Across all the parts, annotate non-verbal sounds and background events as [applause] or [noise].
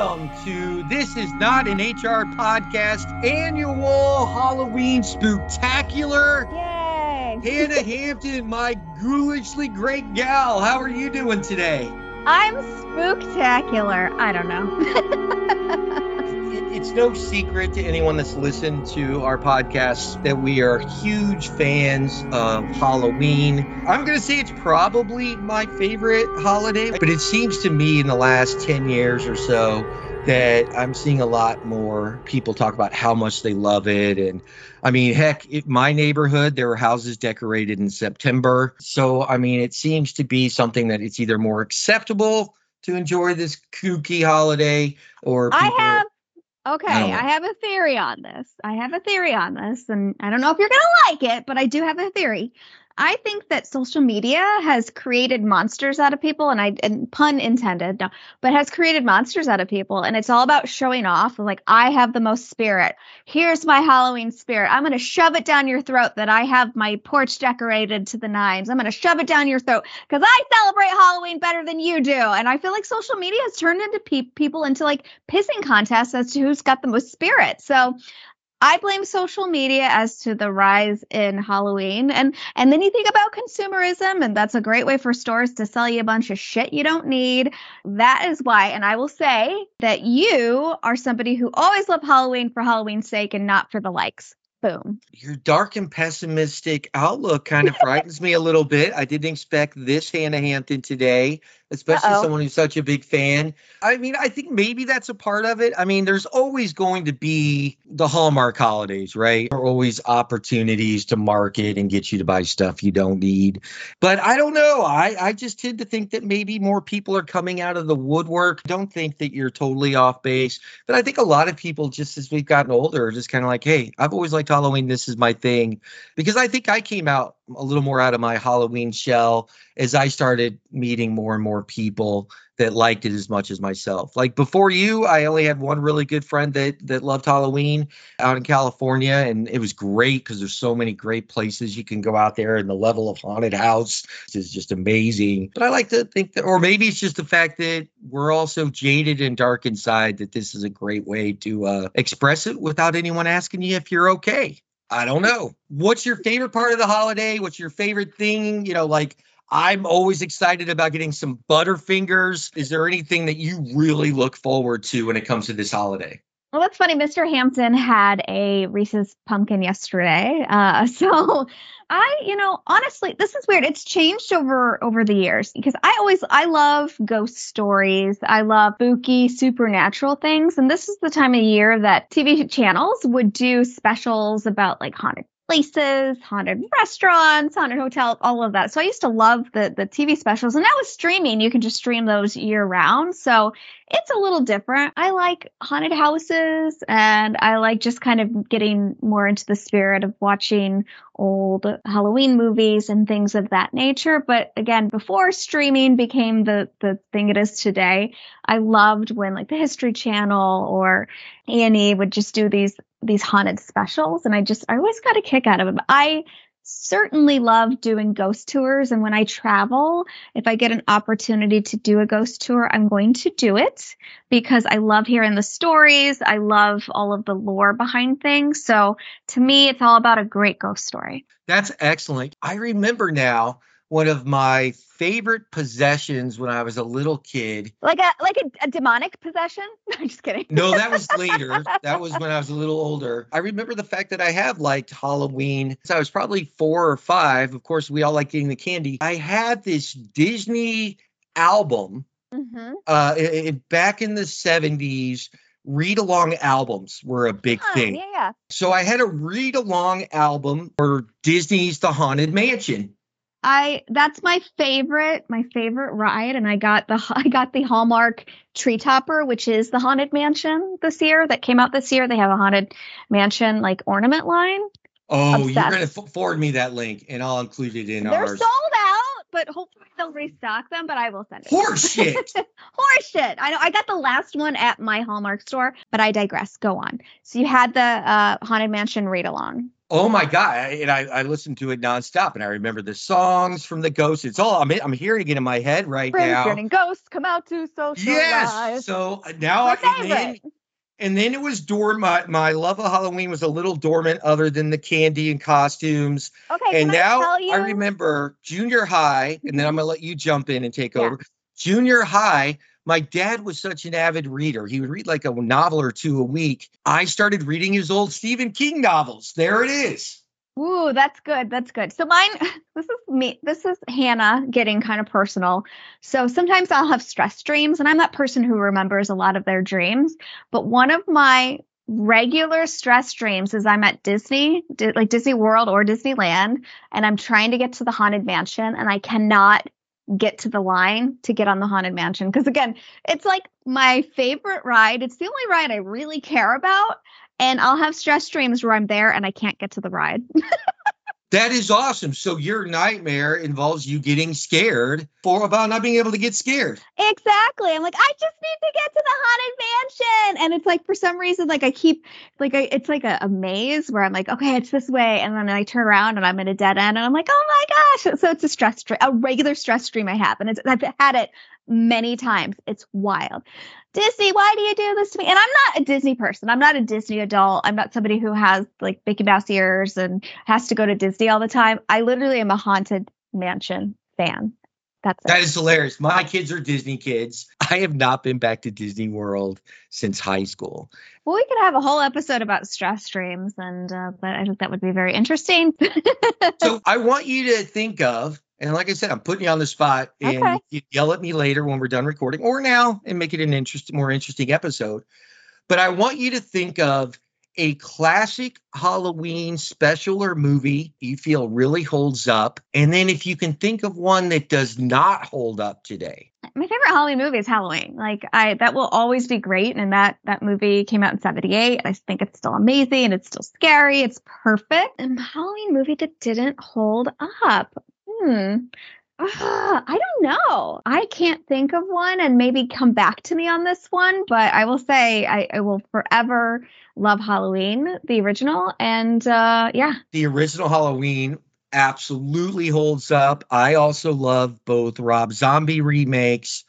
Well, hello and welcome to This Is Not an HR Podcast annual Halloween Spooktacular. Yay! Hannah [laughs] Hampton, my ghoulishly great gal, how are you doing today? I'm spooktacular. I don't know. [laughs] It- It's no secret to anyone that's listened to our podcast that we are huge fans of Halloween. I'm going to say it's probably my favorite holiday, but it seems to me in the last 10 years or so that I'm seeing a lot more people talk about how much they love it. And I mean, heck, in my neighborhood, there were houses decorated in September. So, I mean, it seems to be something that it's either more acceptable to enjoy this kooky holiday or I have okay, I. I have a theory on this. I have a theory on this, and I don't know if you're gonna like it, but I do have a theory. I think that social media has created monsters out of people, and I and pun intended, no, but has created monsters out of people, and it's all about showing off. Like I have the most spirit. Here's my Halloween spirit. I'm gonna shove it down your throat that I have my porch decorated to the nines. I'm gonna shove it down your throat because I celebrate Halloween better than you do. And I feel like social media has turned into pe- people into like pissing contests as to who's got the most spirit. So I blame social media as to the rise in Halloween. And and then you think about consumerism, and that's a great way for stores to sell you a bunch of shit you don't need. That is why, and I will say that you are somebody who always loved Halloween for Halloween's sake and not for the likes. Boom. your dark and pessimistic outlook kind of frightens me a little bit. I didn't expect this Hannah Hampton today, especially Uh-oh. someone who's such a big fan. I mean, I think maybe that's a part of it. I mean, there's always going to be the Hallmark holidays, right? There are always opportunities to market and get you to buy stuff you don't need. But I don't know. I, I just tend to think that maybe more people are coming out of the woodwork. Don't think that you're totally off base. But I think a lot of people, just as we've gotten older, are just kind of like, hey, I've always liked Halloween. This is my thing. Because I think I came out a little more out of my Halloween shell as I started meeting more and more people that liked it as much as myself. Like before you, I only had one really good friend that that loved Halloween out in California, and it was great because there's so many great places you can go out there, and the level of haunted house is just amazing. But I like to think that, or maybe it's just the fact that we're all so jaded and dark inside that this is a great way to uh, express it without anyone asking you if you're okay. I don't know. What's your favorite part of the holiday? What's your favorite thing? You know, like I'm always excited about getting some Butterfingers. Is there anything that you really look forward to when it comes to this holiday? Well, that's funny. Mr. Hampton had a Reese's pumpkin yesterday. Uh, [laughs] so I, you know, honestly, this is weird. It's changed over over the years because I always I love ghost stories. I love spooky supernatural things, and this is the time of year that TV channels would do specials about like haunted places, haunted restaurants, haunted hotels, all of that. So I used to love the the TV specials, and now with streaming, you can just stream those year round. So it's a little different. I like haunted houses and I like just kind of getting more into the spirit of watching old Halloween movies and things of that nature. But again, before streaming became the the thing it is today, I loved when like the History Channel or A&E would just do these these haunted specials and I just I always got a kick out of them. I certainly love doing ghost tours and when I travel, if I get an opportunity to do a ghost tour, I'm going to do it because I love hearing the stories. I love all of the lore behind things. So to me, it's all about a great ghost story. That's excellent. I remember now one of my favorite possessions when I was a little kid. Like a like a, a demonic possession. [laughs] I'm just kidding. No, that was [laughs] later. that was when I was a little older. I remember the fact that I have liked Halloween. So I was probably four or five. Of course, we all like getting the candy. I had this Disney album hmm uh, i- i- back in the 70s. Read along albums were a big thing. yeah, yeah. So I had a read along album for Disney's The Haunted Mansion. I that's my favorite my favorite ride and I got the [laughs] I got the Hallmark Tree Topper which is the Haunted Mansion this year that came out this year they have a Haunted Mansion like ornament line Oh, you're going to f- forward me that link and I'll include it in they're ours. sold out but hopefully they'll restock them but I will send it Horseshit. [laughs] Horseshit. I know I got the last one at my Hallmark store, but I digress. Go on. So you had the uh, Haunted Mansion read along. Oh my god! And I, I listened to it nonstop, and I remember the songs from the Ghost. It's all I'm I'm hearing it in my head right Friends now. getting ghosts come out to socialize. Yes. So uh, now I and then, and then it was dormant. My, my love of Halloween was a little dormant, other than the candy and costumes. Okay, and now I? I remember junior high, and then I'm gonna let you jump in and take Yeah. over. Junior high, my dad was such an avid reader. He would read like a novel or two a week. I started reading his old Stephen King novels. There it is. Ooh, that's good. That's good. So mine, [laughs] this is me. This is Hannah getting kind of personal. So sometimes I'll have stress dreams, and I'm that person who remembers a lot of their dreams. But one of my regular stress dreams is I'm at Disney, like Disney World or Disneyland, and I'm trying to get to the Haunted Mansion, and I cannot get to the line to get on the Haunted Mansion. Because again, it's like my favorite ride. It's the only ride I really care about. And I'll have stress dreams where I'm there and I can't get to the ride. [laughs] That is awesome. So your nightmare involves you getting scared for about not being able to get scared. Exactly. I'm like, I just need to get to the haunted mansion. And it's like, for some reason, like I keep, like, I, it's like a, a maze where I'm like, okay, it's this way. And then I turn around and I'm in a dead end and I'm like, oh my gosh. So it's a stress dream, a regular stress dream I have. And I've had it many times. It's wild. Disney, why do you do this to me? And I'm not a Disney person. I'm not a Disney adult. I'm not somebody who has like Mickey Mouse ears and has to go to Disney all the time. I literally am a haunted mansion fan. That's it. That is hilarious. My kids are Disney kids. I have not been back to Disney World since high school. Well, we could have a whole episode about stress dreams, and uh, but I think that would be very interesting. [laughs] So I want you to think of, and like I said, I'm putting you on the spot, and Okay. you yell at me later when we're done recording, or now, and make it an interest, more interesting episode. But I want you to think of a classic Halloween special or movie you feel really holds up, and then if you can think of one that does not hold up today. My favorite Halloween movie is Halloween. Like I, that will always be great. And that that movie came out in '78. I think it's still amazing. and It's still scary. It's perfect. And Halloween movie that didn't hold up. Hmm. Ah, I don't know. I can't think of one, and maybe come back to me on this one. But I will say I, I will forever love Halloween, the original, and uh, yeah, the original Halloween absolutely holds up. I also love both Rob Zombie remakes.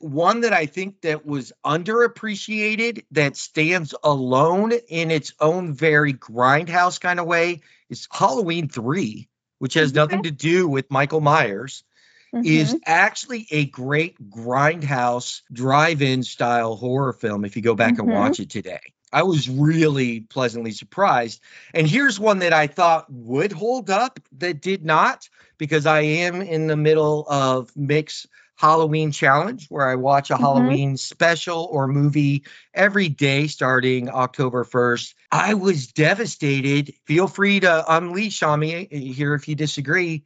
One that I think that was underappreciated that stands alone in its own very grindhouse kind of way is Halloween 3, which has Okay. nothing to do with Michael Myers. Is Mhm. actually a great grindhouse drive-in style horror film if you go back and Mhm. watch it today. I was really pleasantly surprised. And here's one that I thought would hold up that did not, because I am in the middle of Mick's Halloween Challenge, where I watch a Mhm. Halloween special or movie every day starting October 1st. I was devastated. Feel free to unleash on me here if you disagree.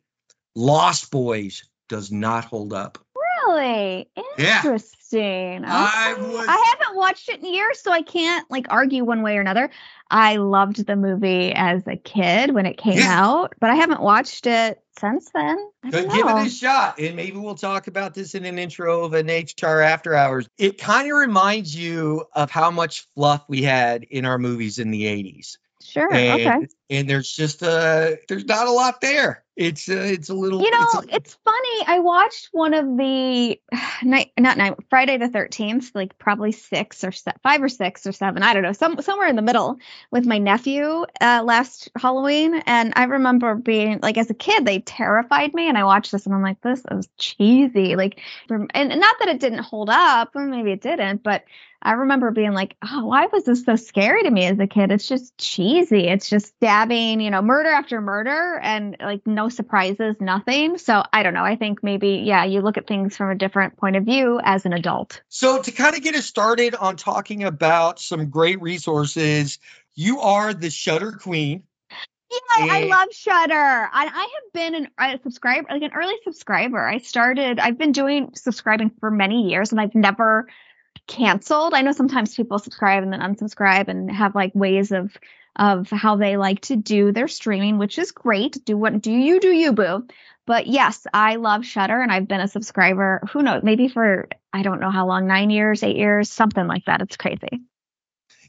Lost Boys does not hold up. Really Yeah. Interesting. I was- I haven't watched it in years, so I can't like argue one way or another. I loved the movie as a kid when it came Yeah. out, but I haven't watched it since then. I But don't give it a shot, and maybe we'll talk about this in an intro of an HR After Hours. It kind of reminds you of how much fluff we had in our movies in the '80s, Sure. and okay. And there's just uh there's not a lot there. It's uh, it's a little. You know, it's a- it's funny. I watched one of the [sighs] night, not night, Friday the Thirteenth, like probably six or se- five or six or seven. I don't know, some somewhere in the middle with my nephew uh, last Halloween, and I remember being like, as a kid, they terrified me, and I watched this, and I'm like, this is cheesy. Like, and not that it didn't hold up, or maybe it didn't, but I remember being like, oh, why was this so scary to me as a kid? It's just cheesy. It's just stabbing, you know, murder after murder and like no surprises, nothing. So I don't know. I think maybe, yeah, you look at things from a different point of view as an adult. so to kind of get us started on talking about some great resources, you are the Shudder Queen. Yeah, I love Shudder. I, I have been an, a subscriber, like an early subscriber. I started, I've been doing subscribing for many years and I've never canceled. I know sometimes people subscribe and then unsubscribe and have like ways of of how they like to do their streaming, which is great. Do what do you do you boo. But yes, I love Shudder and I've been a subscriber, who knows, maybe for I don't know how long, 9 years, 8 years, something like that. It's crazy.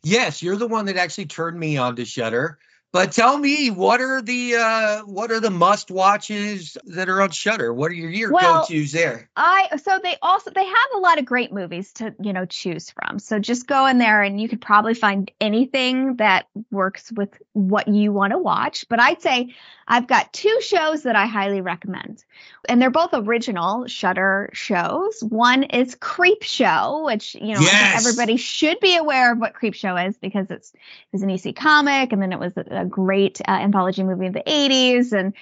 Yes, you're the one that actually turned me on to Shudder. But tell me, what are the uh, what are the must watches that are on Shudder? What are your, your Well, go tos there? I so they also they have a lot of great movies to you know choose from. So just go in there and you could probably find anything that works with what you want to watch. But I'd say I've got two shows that I highly recommend, and they're both original Shudder shows. One is Creepshow, which you know Yes. everybody should be aware of what Creepshow is because it's it was an EC comic, and then it was a, a great uh, anthology movie of the '80s, and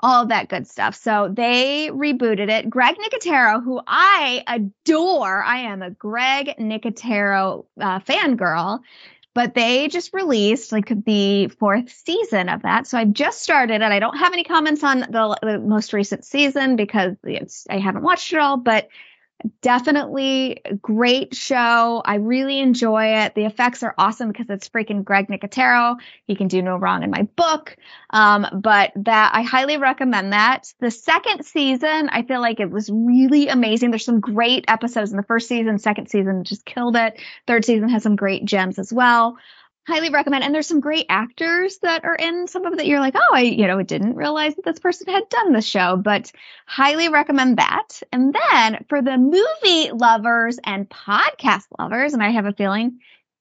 all that good stuff. So they rebooted it. Greg Nicotero, who I adore, I am a Greg Nicotero uh, fangirl, but they just released like the fourth season of that. So I've just started it. I don't have any comments on the, the most recent season because I haven't watched it all, but definitely great show. I really enjoy it. The effects are awesome because it's freaking Greg Nicotero. He can do no wrong in my book. Um, but that I highly recommend that. The second season, I feel like it was really amazing. There's some great episodes in the first season. Second season just killed it. Third season has some great gems as well. Highly recommend. And there's some great actors that are in some of that you're like, oh, I, you know, didn't realize that this person had done the show, but highly recommend that. And then for the movie lovers and podcast lovers, and I have a feeling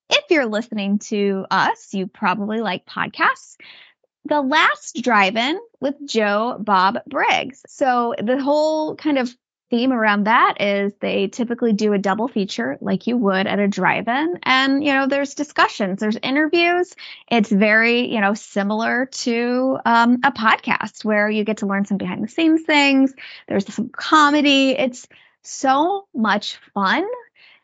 if you're listening to us, you probably like podcasts. The Last Drive In with Joe Bob Briggs. So the whole kind of theme around that is they typically do a double feature like you would at a drive-in. And you know there's discussions there's interviews. It's very you know similar to um, a podcast where you get to learn some behind the scenes things. There's some comedy. It's so much fun.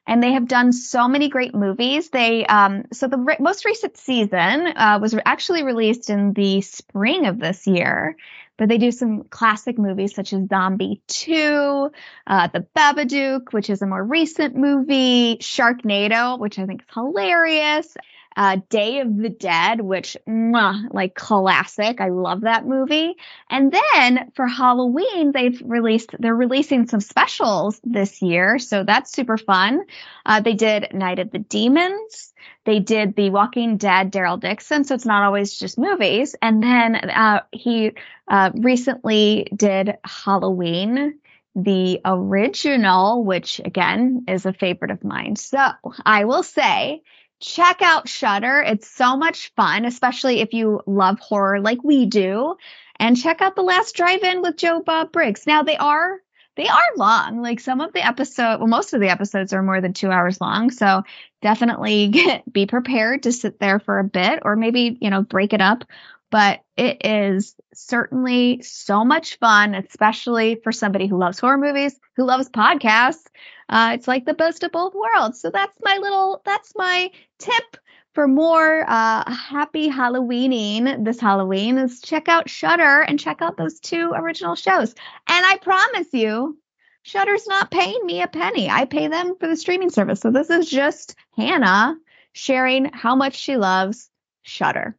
And they have done so many great movies. They um, so the re- most recent season uh, was actually released in the spring of this year, but they do some classic movies such as Zombie Two, uh, The Babadook, which is a more recent movie, Sharknado, which I think is hilarious. Uh, Day of the Dead, which mwah, like classic. I love that movie. And then for Halloween, they've released, they're releasing some specials this year. So that's super fun. Uh, they did Night of the Demons. They did The Walking Dead, Daryl Dixon. So it's not always just movies. And then uh, he uh, recently did Halloween, the original, which again is a favorite of mine. So I will say, check out Shudder. It's so much fun, especially if you love horror like we do. And check out the last drive-in with Joe Bob Briggs. Now they are they are long. Like some of the episode, well, most of the episodes are more than two hours long. So definitely [laughs] get, be prepared to sit there for a bit, or maybe you know break it up. But it is certainly so much fun, especially for somebody who loves horror movies, who loves podcasts. Uh, it's like the best of both worlds. So that's my little, that's my tip for more uh, happy Halloweening this Halloween is check out Shudder and check out those two original shows. And I promise you, Shudder's not paying me a penny. I pay them for the streaming service. So this is just Hannah sharing how much she loves Shudder.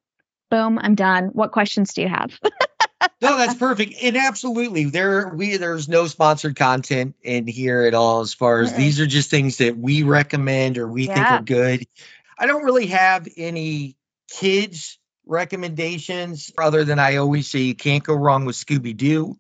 Boom, I'm done. What questions do you have? [laughs] no, that's perfect. And absolutely, there we there's no sponsored content in here at all. As far as these are just things that we recommend or we think are good. I don't really have any kids recommendations other than I always say you can't go wrong with Scooby Doo.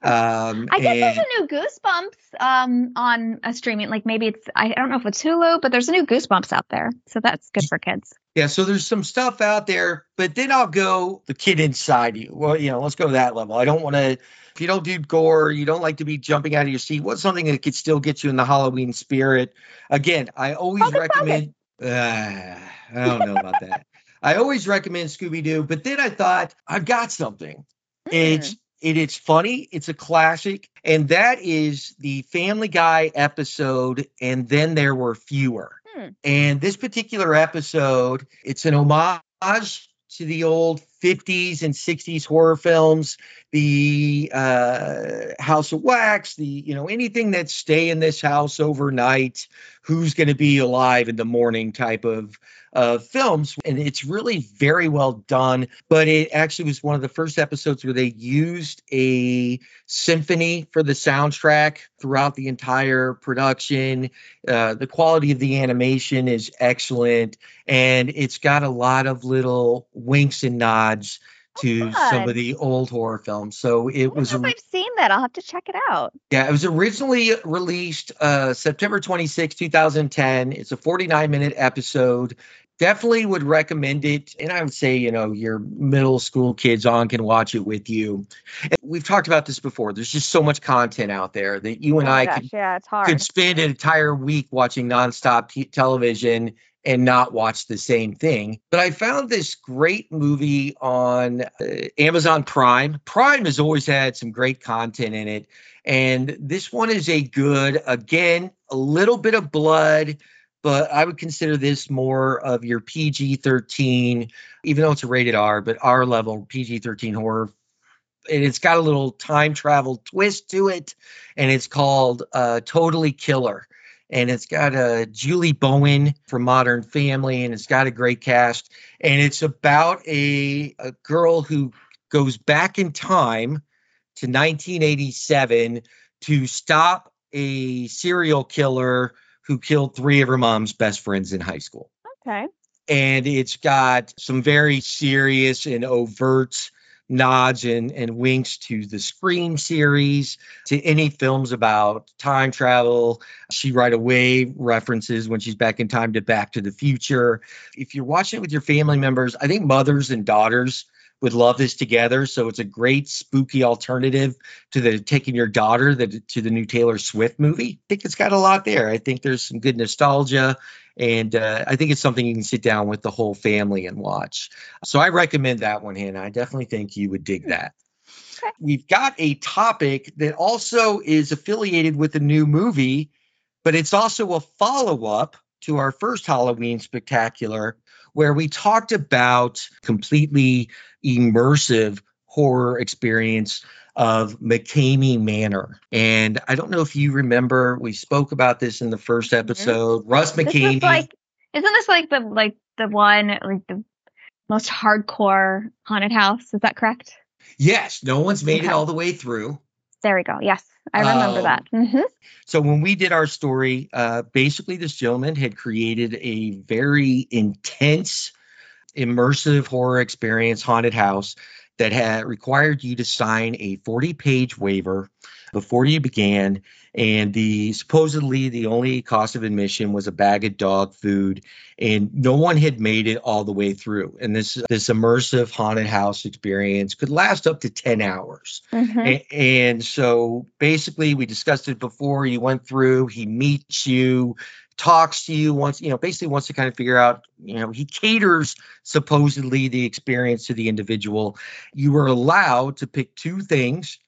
Um, I guess and- there's a new Goosebumps um, on a streaming. Like maybe it's I don't know if it's Hulu, but there's a new Goosebumps out there, so that's good for kids. Yeah, so there's some stuff out there, but then I'll go the kid inside you. Well, you know, let's go to that level. I don't want to, if you don't do gore, you don't like to be jumping out of your seat. What's something that could still get you in the Halloween spirit? Again, I always Hocus recommend, uh, I don't know about that. I always recommend Scooby Doo, but then I thought, I've got something. It's it is funny. It's a classic, and that is the Family Guy episode. And then there were fewer. Hmm. And this particular episode, it's an homage to the old 50s and 60s horror films, the uh, House of Wax, the you know anything that stay in this house overnight, who's going to be alive in the morning type of uh, films. And it's really very well done. But it actually was one of the first episodes where they used a symphony for the soundtrack throughout the entire production. Uh, the quality of the animation is excellent. And it's got a lot of little winks and nods to some of the old horror films. So it was. I've seen that. I'll have to check it out. Yeah, it was originally released uh, September 26, 2010. It's a 49 minute episode. Definitely would recommend it. And I would say, you know, your middle school kids on can watch it with you. And we've talked about this before. There's just so much content out there that you and Oh I gosh, could, yeah, could spend an entire week watching nonstop t- television and not watch the same thing. But I found this great movie on uh, Amazon Prime. Prime has always had some great content in it. And this one is a good, again, a little bit of blood, but I would consider this more of your PG 13, even though it's a rated R, but R level PG 13 horror. And it's got a little time travel twist to it. And it's called uh, Totally Killer and it's got a uh, Julie Bowen from Modern Family, and it's got a great cast. And it's about a, a girl who goes back in time to 1987 to stop a serial killer who killed three of her mom's best friends in high school. okay. And it's got some very serious and overt nods and, and winks to the Scream series, to any films about time travel. She right away references when she's back in time to Back to the Future. If you're watching it with your family members, I think mothers and daughters would love this together. So it's a great spooky alternative to the taking your daughter the, to the new Taylor Swift movie. I think it's got a lot there. I think there's some good nostalgia. And uh, I think it's something you can sit down with the whole family and watch. So I recommend that one, Hannah. I definitely think you would dig that. Okay. We've got a topic that also is affiliated with a new movie, but it's also a follow up to our first Halloween spectacular, where we talked about completely immersive horror experience of McKamey Manor. And I don't know if you remember, we spoke about this in the first episode. Russ McKamey. like, isn't this like the like the one like the most hardcore haunted house? Is that correct? yes, no one's made it all the way through. There we go. Yes, I remember Um, that. hmm So when we did our story, uh, basically this gentleman had created a very intense, immersive horror experience, haunted house that had required you to sign a 40-page waiver before you began, and the supposedly the only cost of admission was a bag of dog food, and no one had made it all the way through. And this this immersive haunted house experience could last up to 10 hours. hmm A- and so basically we discussed it before you went through he meets you talks to you wants you know basically wants to kind of figure out you know he caters supposedly the experience to the individual. You were allowed to pick two things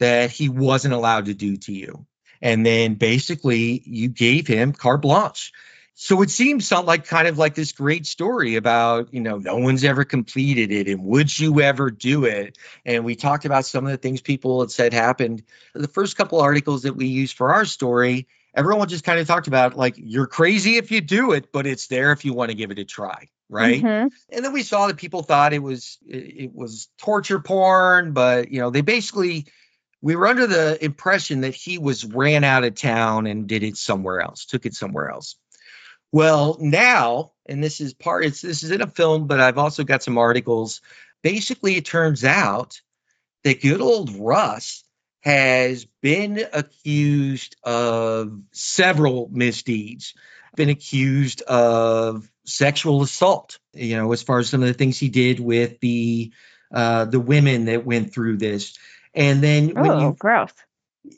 that he wasn't allowed to do to you. And then basically you gave him carte blanche. So it seems some like kind of like this great story about you know no one's ever completed it and would you ever do it? And we talked about some of the things people had said happened. The first couple articles that we used for our story, everyone just kind of talked about like you're crazy if you do it, but it's there if you want to give it a try, right? hmm And then we saw that people thought it was it, it was torture porn, but you know they basically we were under the impression that he was ran out of town and did it somewhere else, took it somewhere else. Well, now, and this is part, it's this is in a film, but I've also got some articles. Basically, it turns out that good old Russ has been accused of several misdeeds, been accused of sexual assault, you know, as far as some of the things he did with the uh the women that went through this. And then Oh, you gross.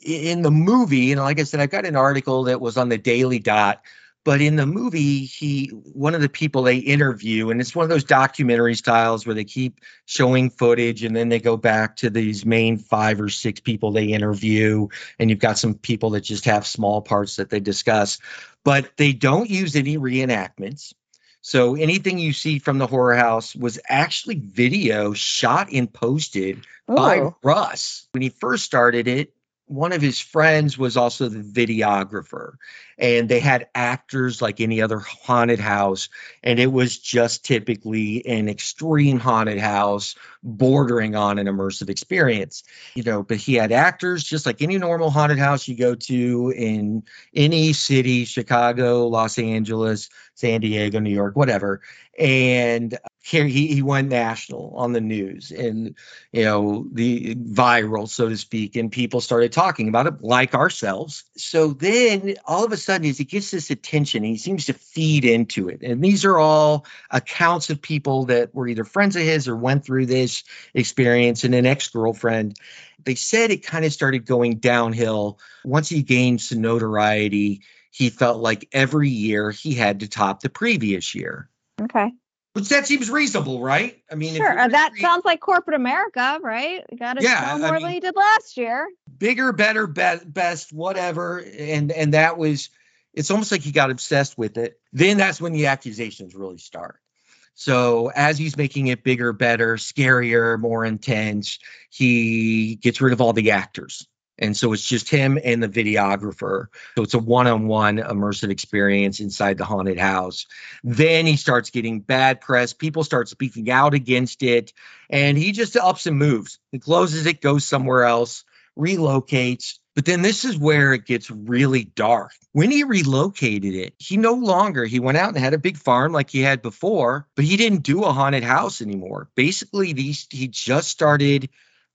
in the movie, and like I said, I've got an article that was on the Daily Dot. But in the movie, he one of the people they interview, and it's one of those documentary styles where they keep showing footage and then they go back to these main five or six people they interview, and you've got some people that just have small parts that they discuss, but they don't use any reenactments. So anything you see from the horror house was actually video shot and posted by oh. Russ. When he first started it, one of his friends was also the videographer. And they had actors like any other haunted house and it was just typically an extreme haunted house bordering on an immersive experience. You know but he had actors just like any normal haunted house you go to in any city chicago los angeles san diego new york whatever. And here he, he went national on the news and you know the viral so to speak and people started talking about it like ourselves. So then all of a sudden as he gets this attention he seems to feed into it and these are all accounts of people that were either friends of his or went through this experience and an ex-girlfriend they said it kind of started going downhill once he gained some notoriety he felt like every year he had to top the previous year Okay. which that seems reasonable, right? I mean, Sure. uh, that sounds like corporate America, right? Got to Yeah, sell I more mean- than he did last year. Bigger, better, be- best, whatever, and and that was. It's almost like he got obsessed with it. Then that's when the accusations really start. So as he's making it bigger, better, scarier, more intense, he gets rid of all the actors. And so it's just him and the videographer. So it's a one on one immersive experience inside the haunted house. Then he starts getting bad press. People start speaking out against it. And he just ups and moves. He closes it, goes somewhere else, relocates. But then this is where it gets really dark. When he relocated it, he no longer, he went out and had a big farm like he had before, but he didn't do a haunted house anymore. Basically, these he just started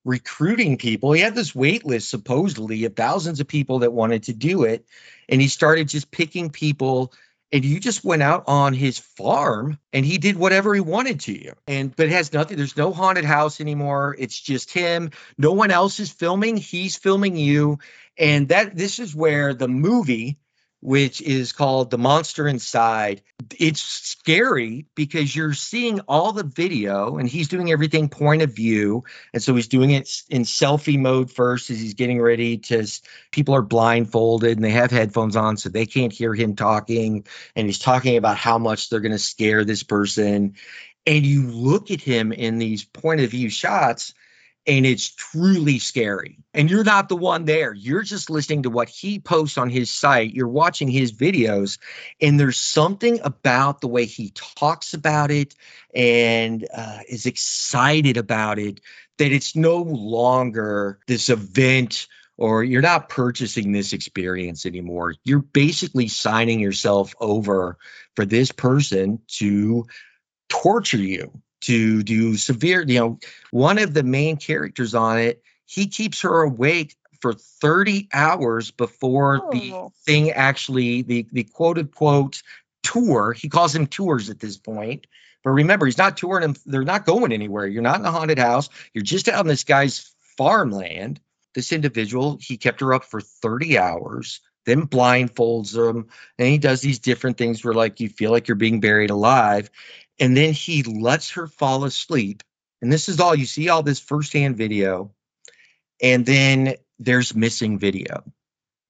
recruiting people. He had this wait list supposedly of thousands of people that wanted to do it. And he started just picking people. And you just went out on his farm and he did whatever he wanted to you. And but it has nothing, there's no haunted house anymore. It's just him. No one else is filming. He's filming you. And that this is where the movie which is called The Monster Inside. It's scary because you're seeing all the video and he's doing everything point of view. And so he's doing it in selfie mode first as he's getting ready to, people are blindfolded and they have headphones on so they can't hear him talking. And he's talking about how much they're going to scare this person. And you look at him in these point of view shots and it's truly scary. And you're not the one there. You're just listening to what he posts on his site. You're watching his videos, and there's something about the way he talks about it and uh, is excited about it that it's no longer this event or you're not purchasing this experience anymore. You're basically signing yourself over for this person to torture you to do severe you know one of the main characters on it he keeps her awake for 30 hours before the Oh. thing actually the the quote unquote tour. He calls them tours at this point. But remember he's not touring them they're not going anywhere. You're not in a haunted house. You're just out in this guy's farmland. This individual he kept her up for 30 hours then blindfolds them and he does these different things where like you feel like you're being buried alive and then he lets her fall asleep. And this is all you see all this firsthand video. And then there's missing video.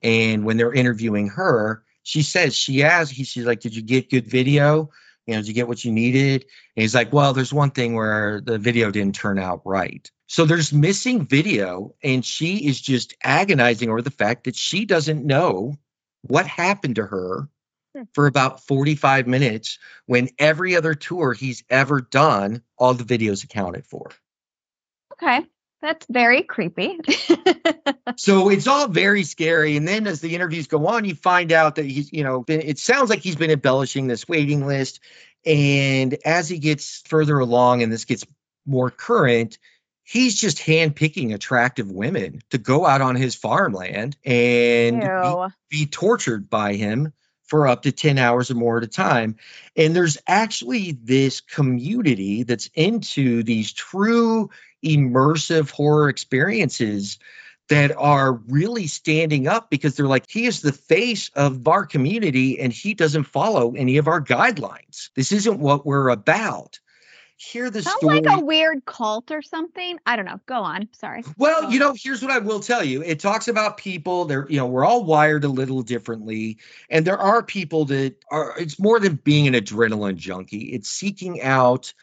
And when they're interviewing her she says she asks he, she's like did you get good video? You know did you get what you needed? And he's like well there's one thing where the video didn't turn out right. So there's missing video and she is just agonizing over the fact that she doesn't know what happened to her. For about 45 minutes when every other tour he's ever done, all the videos accounted for. Okay. That's very creepy. [laughs] So it's all very scary. And then as the interviews go on, you find out that he's, you know, been, it sounds like he's been embellishing this waiting list. And as he gets further along and this gets more current, he's just handpicking attractive women to go out on his farmland and be- be tortured by him for up to 10 hours or more at a time. And there's actually this community that's into these true immersive horror experiences that are really standing up because they're like, he is the face of our community and he doesn't follow any of our guidelines. This isn't what we're about. Hear the Sounds story. like a weird cult or something. I don't know. Go on. Sorry. Well, you know, here's what I will tell you. It talks about people. They're, you know, we're all wired a little differently, and there are people that are. It's more than being an adrenaline junkie. It's seeking out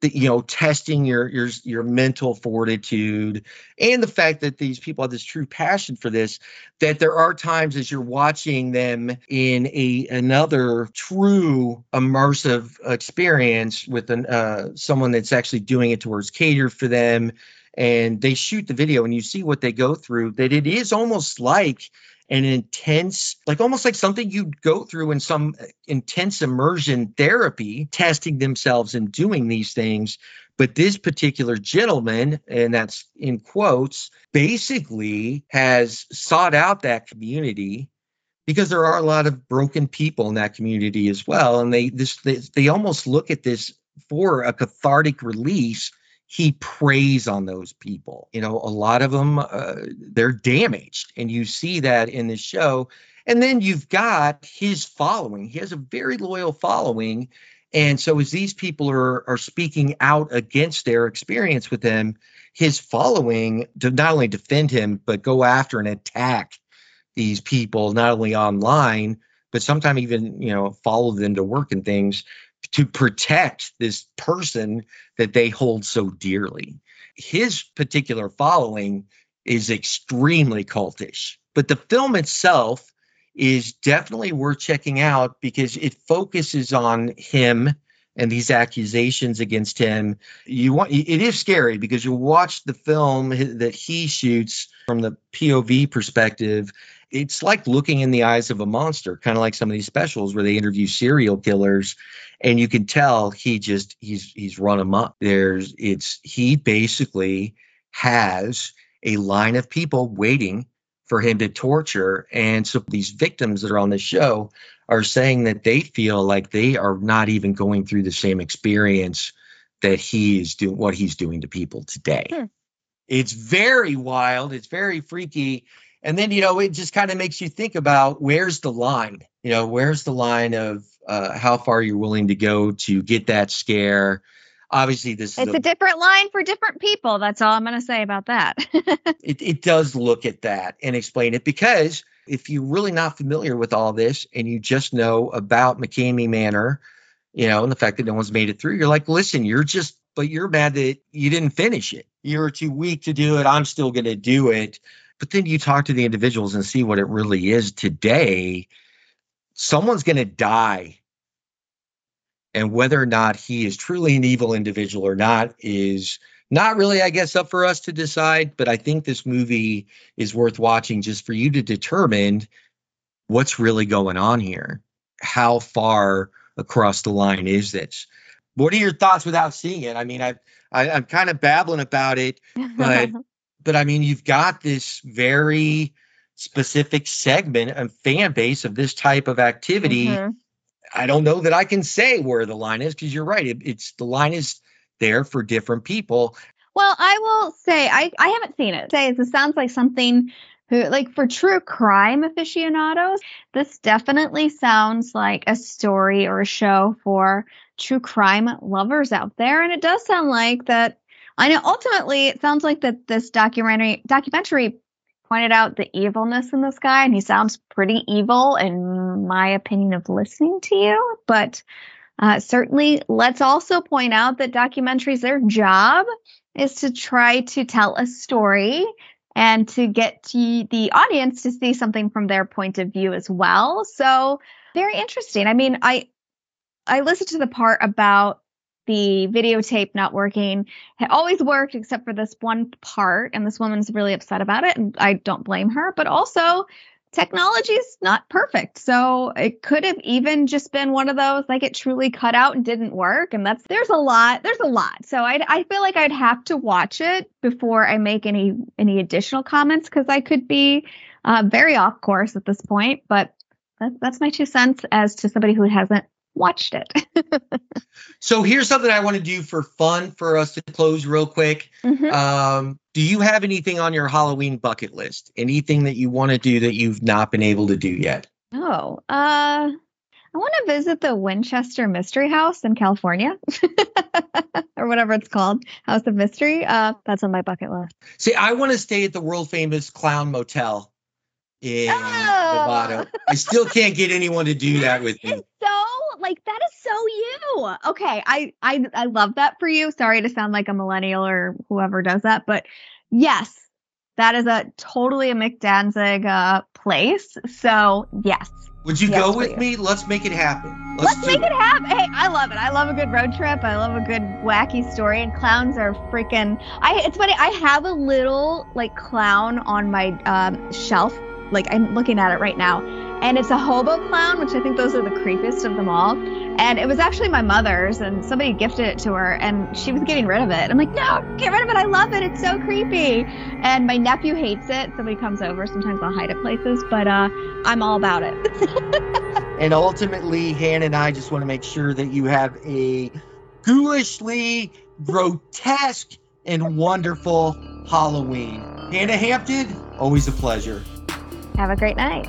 the, you know testing your your your mental fortitude and the fact that these people have this true passion for this that there are times as you're watching them in a another true immersive experience with an uh, someone that's actually doing it towards cater for them and they shoot the video and you see what they go through that it is almost like an intense like almost like something you'd go through in some uh, intense immersion therapy testing themselves and doing these things. But this particular gentleman and that's in quotes basically has sought out that community because there are a lot of broken people in that community as well. And they this they, they almost look at this for a cathartic release he preys on those people. You know, a lot of them uh, they're damaged, and you see that in the show. And then you've got his following. He has a very loyal following, and so as these people are are speaking out against their experience with him, his following to not only defend him but go after and attack these people not only online but sometimes even you know follow them to work and things to protect this person that they hold so dearly. His particular following is extremely cultish, but the film itself is definitely worth checking out because it focuses on him and these accusations against him. You want it is scary because you watch the film that he shoots from the POV perspective it's like looking in the eyes of a monster, kind of like some of these specials where they interview serial killers, and you can tell he just he's he's run amok. There's it's he basically has a line of people waiting for him to torture, and so these victims that are on the show are saying that they feel like they are not even going through the same experience that he is doing what he's doing to people today. Hmm. It's very wild. It's very freaky and then, you know, it just kind of makes you think about where's the line? You know, where's the line of uh, how far you're willing to go to get that scare? Obviously, this it's a, a different line for different people. That's all I'm going to say about that. [laughs] it, it does look at that and explain it because if you're really not familiar with all this and you just know about McKamey Manor, you know, and the fact that no one's made it through, you're like, listen, you're just, but you're mad that you didn't finish it. You're too weak to do it. I'm still going to do it. But then you talk to the individuals and see what it really is today. Someone's going to die. And whether or not he is truly an evil individual or not is not really, I guess, up for us to decide. But I think this movie is worth watching just for you to determine what's really going on here. How far across the line is this? What are your thoughts without seeing it? I mean, I, i am kind of babbling about it, but [laughs] but I mean, you've got this very specific segment and fan base of this type of activity. Mm-hmm. I don't know that I can say where the line is because you're right. It, it's the line is there for different people. Well, I will say I, I haven't seen it. Say it sounds like something who like for true crime aficionados, this definitely sounds like a story or a show for true crime lovers out there. And it does sound like that I know ultimately it sounds like that this documentary documentary pointed out the evilness in this guy and he sounds pretty evil in my opinion of listening to you. But uh, certainly let's also point out that documentaries their job is to try to tell a story and to get to the audience to see something from their point of view as well. So very interesting. I mean i i listened to the part about the videotape not working. It always worked except for this one part, and this woman's really upset about it, and I don't blame her. But also, technology is not perfect, so it could have even just been one of those like it truly cut out and didn't work. And that's there's a lot, there's a lot. So I I feel like I'd have to watch it before I make any any additional comments because I could be uh, very off course at this point, but. that's my two cents as to somebody who hasn't watched it. [laughs] so here's something I want to do for fun for us to close real quick. Mm-hmm. Um, do you have anything on your Halloween bucket list? Anything that you want to do that you've not been able to do yet? Oh, uh, I want to visit the Winchester Mystery House in California, [laughs] or whatever it's called, House of Mystery. Uh, that's on my bucket list. See, I want to stay at the world famous Clown Motel in oh. Nevada. I still can't get anyone to do that with me. [laughs] so like that is so you. Okay, I I I love that for you. Sorry to sound like a millennial or whoever does that, but yes, that is a totally a Mick Danzig uh, place. So yes. Would you Yes, go with you. me? Let's make it happen. Let's do make it happen. Hey, I love it. I love a good road trip. I love a good wacky story. And clowns are freaking. I. It's funny. I have a little like clown on my um, shelf. Like I'm looking at it right now, and it's a hobo clown, which I think those are the creepiest of them all. And it was actually my mother's, and somebody gifted it to her, and she was getting rid of it. I'm like, no, get rid of it. I love it. It's so creepy. And my nephew hates it. Somebody comes over. Sometimes I'll hide it places, but uh, I'm all about it. [laughs] And ultimately, Hannah and I just want to make sure that you have a ghoulishly grotesque and wonderful Halloween. Hannah Hampton, always a pleasure. Have a great night.